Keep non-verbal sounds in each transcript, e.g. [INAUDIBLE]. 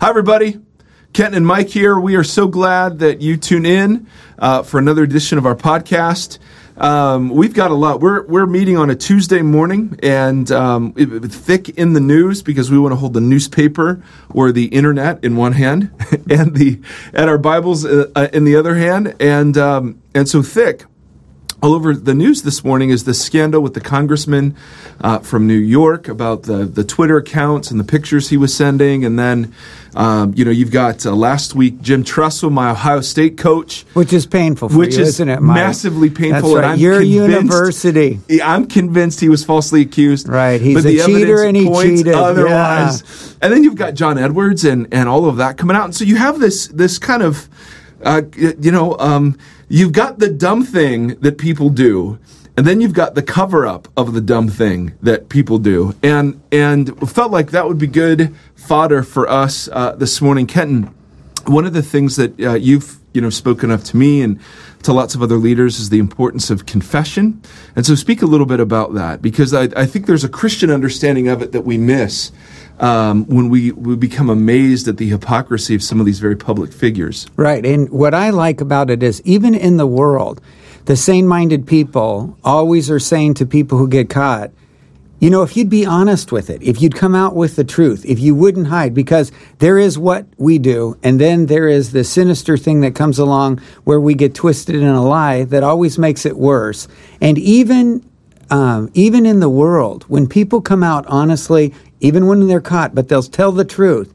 Hi, everybody. Kenton and Mike here. We are so glad that you tune in uh, for another edition of our podcast. Um, we've got a lot. We're we're meeting on a Tuesday morning, and um, it, it- thick in the news because we want to hold the newspaper or the internet in one hand, [LAUGHS] and the and our Bibles uh, uh, in the other hand, and um, and so thick all over the news this morning is the scandal with the congressman uh, from New York about the, the Twitter accounts and the pictures he was sending. And then, um, you know, you've got uh, last week Jim Tressel, my Ohio State coach. Which is painful for Which you, is isn't it, Mike? massively painful, That's right. I'm Your university. I'm convinced he was falsely accused. Right, he's but a the cheater and he cheated, Otherwise, and then you've got John Edwards and and all of that coming out, and so you have this this kind of, uh, you know, um, you've got the dumb thing that people do. And then you've got the cover up of the dumb thing that people do, and and felt like that would be good fodder for us uh, this morning, Kenton one of the things that uh, you've you know spoken of to me and to lots of other leaders is the importance of confession. And so speak a little bit about that because i, I think there's a christian understanding of it that we miss um, when we, we become amazed at the hypocrisy of some of these very public figures Right. And what I like about it is even in the world, the sane minded people always are saying to people who get caught, you know, if you'd be honest with it, if you'd come out with the truth, if you wouldn't hide, because there is what we do, and then there is the sinister thing that comes along where we get twisted in a lie that always makes it worse. And even um, even in the world, when people come out honestly, even when they're caught, but they'll tell the truth,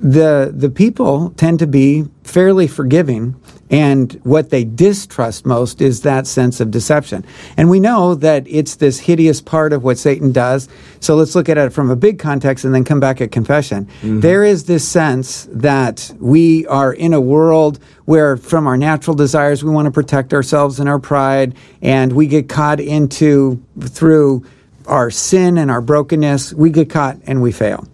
the the people tend to be fairly forgiving. And what they distrust most is that sense of deception. And we know that it's this hideous part of what Satan does. So let's look at it from a big context and then come back at confession. Mm-hmm. There is this sense that we are in a world where, from our natural desires, we want to protect ourselves and our pride, and we get caught into through our sin and our brokenness, we get caught and we fail.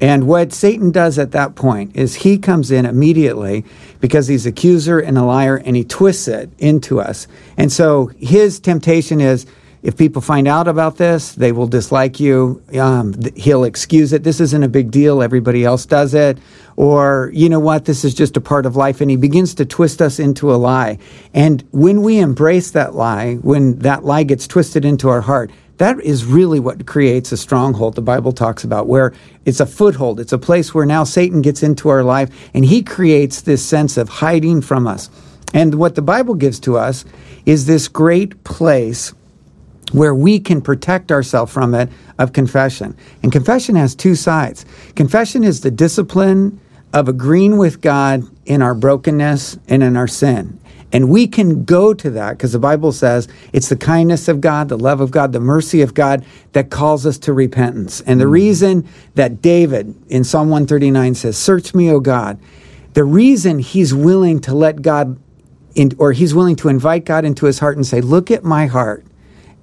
And what Satan does at that point is he comes in immediately because he's accuser and a liar and he twists it into us. And so his temptation is if people find out about this, they will dislike you. Um, he'll excuse it. This isn't a big deal. Everybody else does it. Or, you know what? This is just a part of life. And he begins to twist us into a lie. And when we embrace that lie, when that lie gets twisted into our heart, that is really what creates a stronghold the Bible talks about, where it's a foothold. It's a place where now Satan gets into our life and he creates this sense of hiding from us. And what the Bible gives to us is this great place where we can protect ourselves from it of confession. And confession has two sides. Confession is the discipline of agreeing with God in our brokenness and in our sin. And we can go to that because the Bible says it's the kindness of God, the love of God, the mercy of God that calls us to repentance. And the reason that David in Psalm 139 says, Search me, O God, the reason he's willing to let God in, or he's willing to invite God into his heart and say, Look at my heart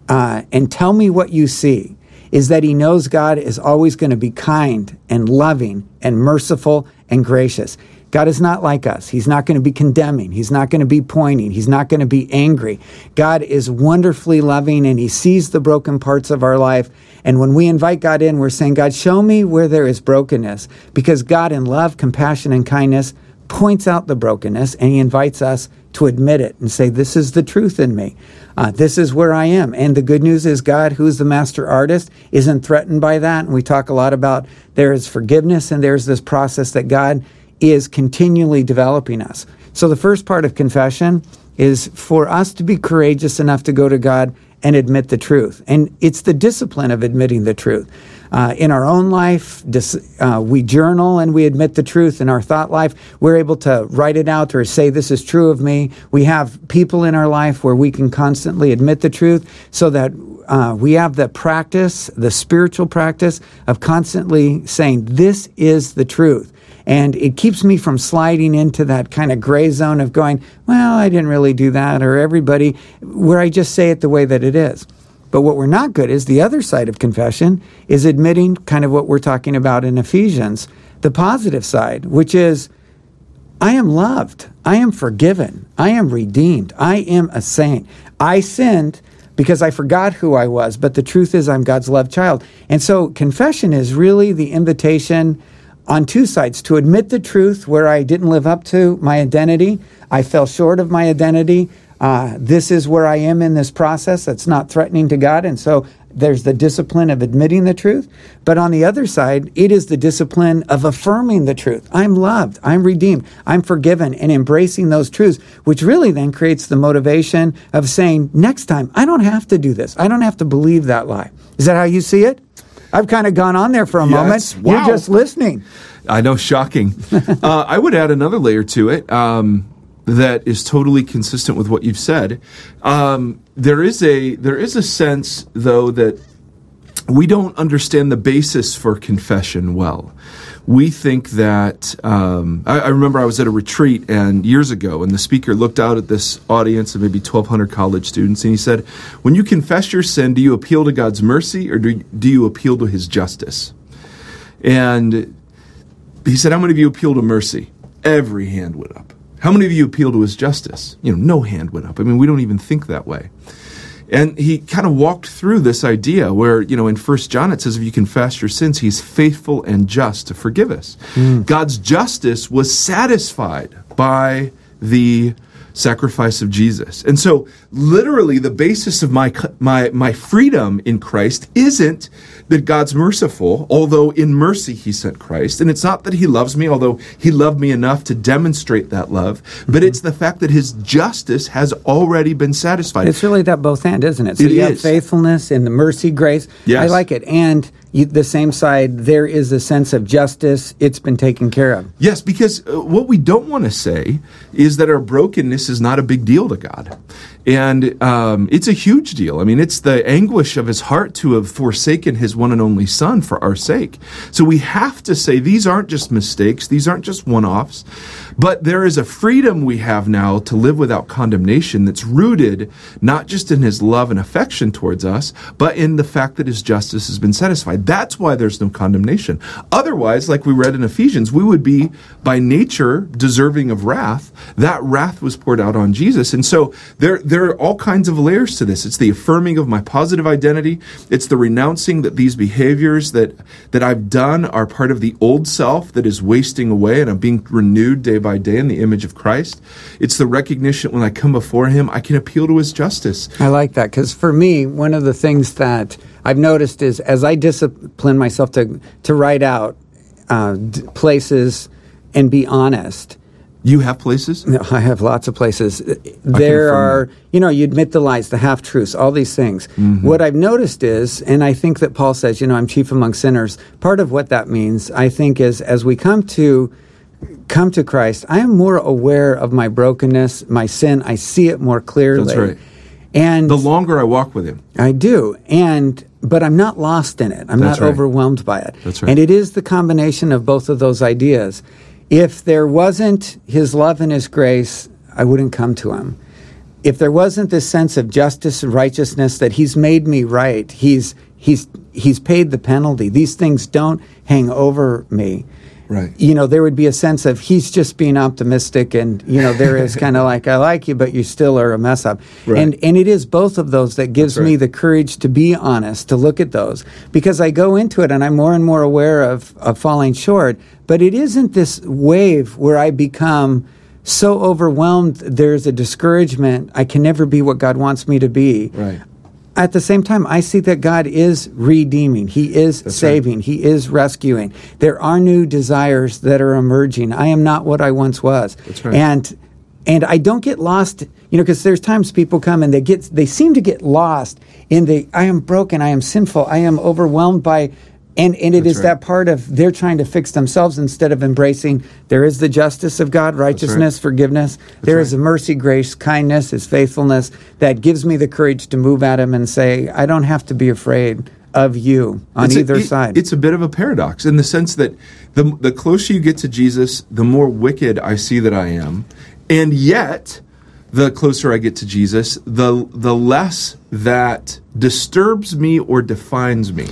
uh, and tell me what you see, is that he knows God is always going to be kind and loving and merciful and gracious. God is not like us. He's not going to be condemning. He's not going to be pointing. He's not going to be angry. God is wonderfully loving and he sees the broken parts of our life. And when we invite God in, we're saying, God, show me where there is brokenness. Because God, in love, compassion, and kindness, points out the brokenness and he invites us to admit it and say, This is the truth in me. Uh, this is where I am. And the good news is, God, who's the master artist, isn't threatened by that. And we talk a lot about there is forgiveness and there's this process that God is continually developing us. So the first part of confession is for us to be courageous enough to go to God and admit the truth. And it's the discipline of admitting the truth. Uh, in our own life, dis- uh, we journal and we admit the truth. In our thought life, we're able to write it out or say, This is true of me. We have people in our life where we can constantly admit the truth so that uh, we have the practice, the spiritual practice of constantly saying, This is the truth. And it keeps me from sliding into that kind of gray zone of going, well, I didn't really do that, or everybody, where I just say it the way that it is. But what we're not good is the other side of confession is admitting kind of what we're talking about in Ephesians, the positive side, which is, I am loved. I am forgiven. I am redeemed. I am a saint. I sinned because I forgot who I was, but the truth is I'm God's loved child. And so confession is really the invitation on two sides to admit the truth where I didn't live up to my identity, I fell short of my identity. Uh, this is where I am in this process that's not threatening to God. And so there's the discipline of admitting the truth. But on the other side, it is the discipline of affirming the truth. I'm loved, I'm redeemed, I'm forgiven, and embracing those truths, which really then creates the motivation of saying, next time, I don't have to do this. I don't have to believe that lie. Is that how you see it? I've kind of gone on there for a yes. moment. Wow. You're just listening. I know, shocking. [LAUGHS] uh, I would add another layer to it. Um, that is totally consistent with what you've said. Um, there is a there is a sense though that we don't understand the basis for confession well. We think that um, I, I, remember I was at a retreat and years ago, and the speaker looked out at this audience of maybe 1,200 college students, and he said, "When you confess your sin, do you appeal to God's mercy or do, do you appeal to His justice?" And he said, "How many of you appeal to mercy?" Every hand went up. How many of you appeal to his justice? You know, no hand went up. I mean, we don't even think that way. And he kind of walked through this idea where, you know, in First John it says, if you confess your sins, he's faithful and just to forgive us. Mm. God's justice was satisfied by the sacrifice of Jesus. And so literally the basis of my my my freedom in Christ isn't that God's merciful, although in mercy he sent Christ, and it's not that he loves me, although he loved me enough to demonstrate that love, but mm-hmm. it's the fact that his justice has already been satisfied. It's really that both and, isn't it? So it you is. have faithfulness and the mercy, grace. Yes. I like it. And you, the same side, there is a sense of justice. It's been taken care of. Yes, because uh, what we don't want to say is that our brokenness is not a big deal to God. And um, it's a huge deal. I mean, it's the anguish of his heart to have forsaken his one and only son for our sake. So we have to say these aren't just mistakes, these aren't just one offs, but there is a freedom we have now to live without condemnation that's rooted not just in his love and affection towards us, but in the fact that his justice has been satisfied. That's why there's no condemnation. Otherwise, like we read in Ephesians, we would be by nature deserving of wrath. That wrath was poured out on Jesus. And so there, there are all kinds of layers to this. It's the affirming of my positive identity. It's the renouncing that these behaviors that that I've done are part of the old self that is wasting away and I'm being renewed day by day in the image of Christ. It's the recognition when I come before him, I can appeal to his justice. I like that because for me, one of the things that I've noticed is as I discipline myself to to write out uh, d- places and be honest, you have places? I have lots of places. There are, you know, you admit the lies, the half truths, all these things. Mm-hmm. What I've noticed is, and I think that Paul says, you know, I'm chief among sinners. Part of what that means, I think, is as we come to come to Christ, I am more aware of my brokenness, my sin. I see it more clearly. That's right. And the longer I walk with Him, I do. And but I'm not lost in it. I'm That's not right. overwhelmed by it. That's right. And it is the combination of both of those ideas. If there wasn't His love and His grace, I wouldn't come to Him. If there wasn't this sense of justice and righteousness that He's made me right, He's He's He's paid the penalty. These things don't hang over me. Right. You know, there would be a sense of he's just being optimistic, and you know, there is kind of like I like you, but you still are a mess up. Right. And and it is both of those that gives right. me the courage to be honest, to look at those because I go into it and I'm more and more aware of of falling short. But it isn't this wave where I become so overwhelmed. There's a discouragement. I can never be what God wants me to be. Right at the same time, I see that God is redeeming. He is That's saving. Right. He is rescuing. There are new desires that are emerging. I am not what I once was. That's right. And and I don't get lost, you know, because there's times people come and they get they seem to get lost in the I am broken, I am sinful, I am overwhelmed by and, and it That's is right. that part of they're trying to fix themselves instead of embracing there is the justice of God, righteousness, right. forgiveness. There is right. a mercy, grace, kindness, His faithfulness that gives me the courage to move at Him and say, I don't have to be afraid of you on It's a- either it- side. It's a bit of a paradox in the sense that the the closer you get to Jesus, the more wicked I see that I am, and yet the closer I get to Jesus, the the less that disturbs me or defines me.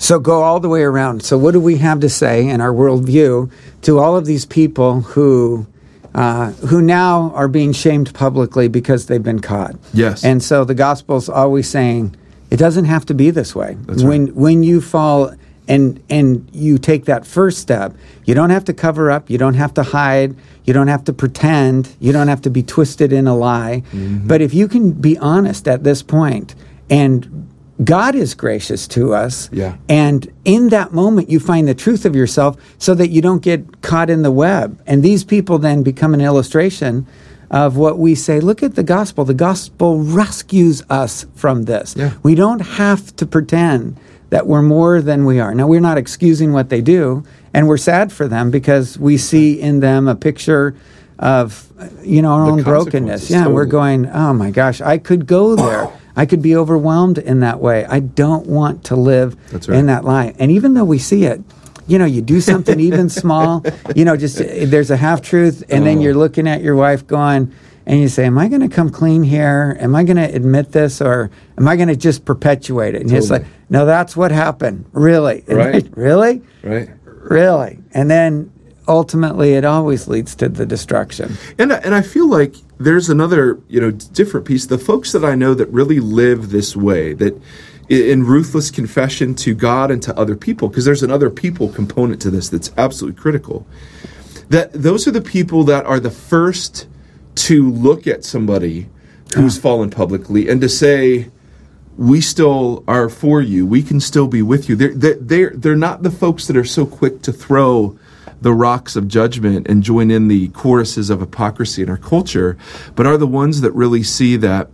So go all the way around. So what do we have to say in our worldview to all of these people who uh, who now are being shamed publicly because they've been caught? Yes. And so the gospel's always saying it doesn't have to be this way. That's when when you fall and and you take that first step, you don't have to cover up, you don't have to hide, you don't have to pretend, you don't have to be twisted in a lie. Mm-hmm. But if you can be honest at this point and God is gracious to us. Yeah. And in that moment, you find the truth of yourself so that you don't get caught in the web. And these people then become an illustration of what we say look at the gospel. The gospel rescues us from this. Yeah. We don't have to pretend that we're more than we are. Now, we're not excusing what they do, and we're sad for them because we see in them a picture of you know our The own brokenness. Yeah, we're going, oh my gosh, I could go there. I could be overwhelmed in that way. I don't want to live right. in that lie. And even though we see it, you know, you do something even [LAUGHS] small, you know, just uh, there's a half truth, and then Oh. you're looking at your wife going, and you say, Am I going to come clean here? Am I going to admit this? Or am I going to just perpetuate it? And it's like, No, that's what happened. Really? [LAUGHS] Right. really? Right. Really? And then ultimately, it always leads to the destruction. And and I feel like there's another you know different piece. The folks that I know that really live this way that in ruthless confession to God and to other people, because there's an other people component to this that's absolutely critical. That those are the people that are the first to look at somebody who's ah. fallen publicly and to say, we still are for you. We can still be with you. They're, they're, they're, they're not the folks that are so quick to throw the rocks of judgment and join in the choruses of hypocrisy in our culture, but are the ones that really see that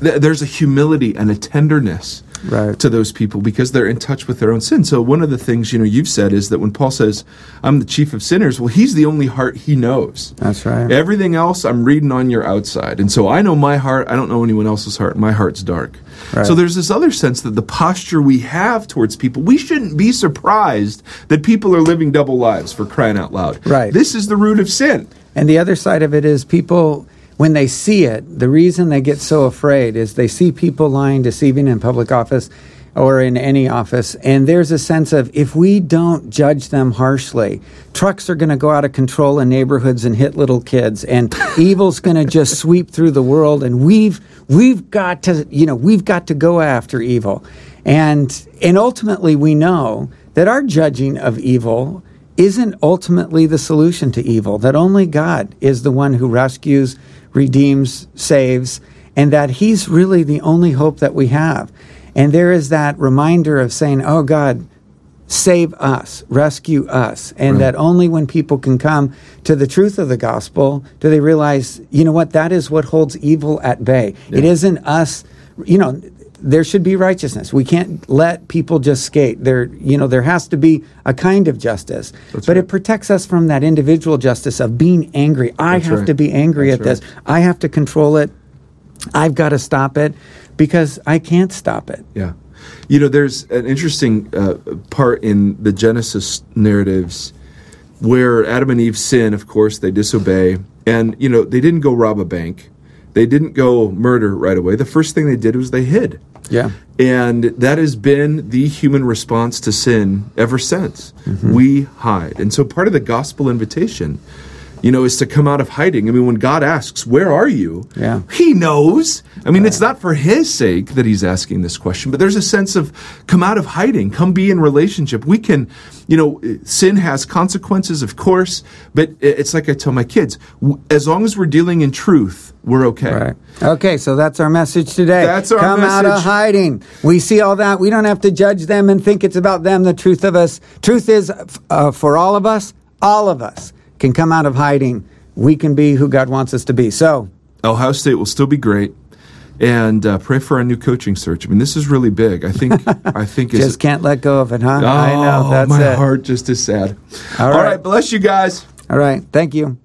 th- there's a humility and a tenderness Right. to those people because they're in touch with their own sin. So one of the things you know you've said is that when Paul says, "I'm the chief of sinners," well, he's the only heart he knows. That's right. Everything else I'm reading on your outside. And so I know my heart. I don't know anyone else's heart. My heart's dark. Right. So there's this other sense that the posture we have towards people, we shouldn't be surprised that people are living double lives for crying out loud. Right. This is the root of sin. And the other side of it is people, when they see it, the reason they get so afraid is they see people lying, deceiving in public office or in any office. And there's a sense of if we don't judge them harshly, trucks are going to go out of control in neighborhoods and hit little kids, and [LAUGHS] evil's going to just sweep through the world. And we've we've got to you know we've got to go after evil, and and ultimately we know that our judging of evil isn't ultimately the solution to evil, that only God is the one who rescues, redeems, saves, and that He's really the only hope that we have. And there is that reminder of saying, Oh God, save us, rescue us. And that only when people can come to the truth of the gospel do they realize, you know what, that is what holds evil at bay. It isn't us, you know. There should be righteousness. We can't let people just skate. There, you know, there has to be a kind of justice, but right. it protects us from that individual justice of being angry. I That's have right. to be angry That's at this. I have to control it. I've got to stop it because I can't stop it. Yeah. You know, there's an interesting uh, part in the Genesis narratives where Adam and Eve sin, of course, they disobey. And, you know, they didn't go rob a bank, they didn't go murder right away. The first thing they did was they hid. Yeah. And that has been the human response to sin ever since. Mm-hmm. We hide. And so part of the gospel invitation, you know, is to come out of hiding. I mean, when God asks, Where are you? Yeah. He knows. I mean, it's not for his sake that he's asking this question, but there's a sense of come out of hiding, come be in relationship. We can, you know, sin has consequences, of course, but it's like I tell my kids as long as we're dealing in truth, we're okay. Right. Okay, so that's our message today. That's our Come out of hiding. We see all that. We don't have to judge them and think it's about them. The truth of us, truth is uh, for all of us, all of us can come out of hiding. We can be who God wants us to be. So, Ohio State will still be great. And uh, pray for our new coaching search. I mean, this is really big. I think. I think [LAUGHS] it's just can't let go of it, huh? Oh, I know. That's my it. heart just is sad. All All right. right, bless you guys. All right. Thank you.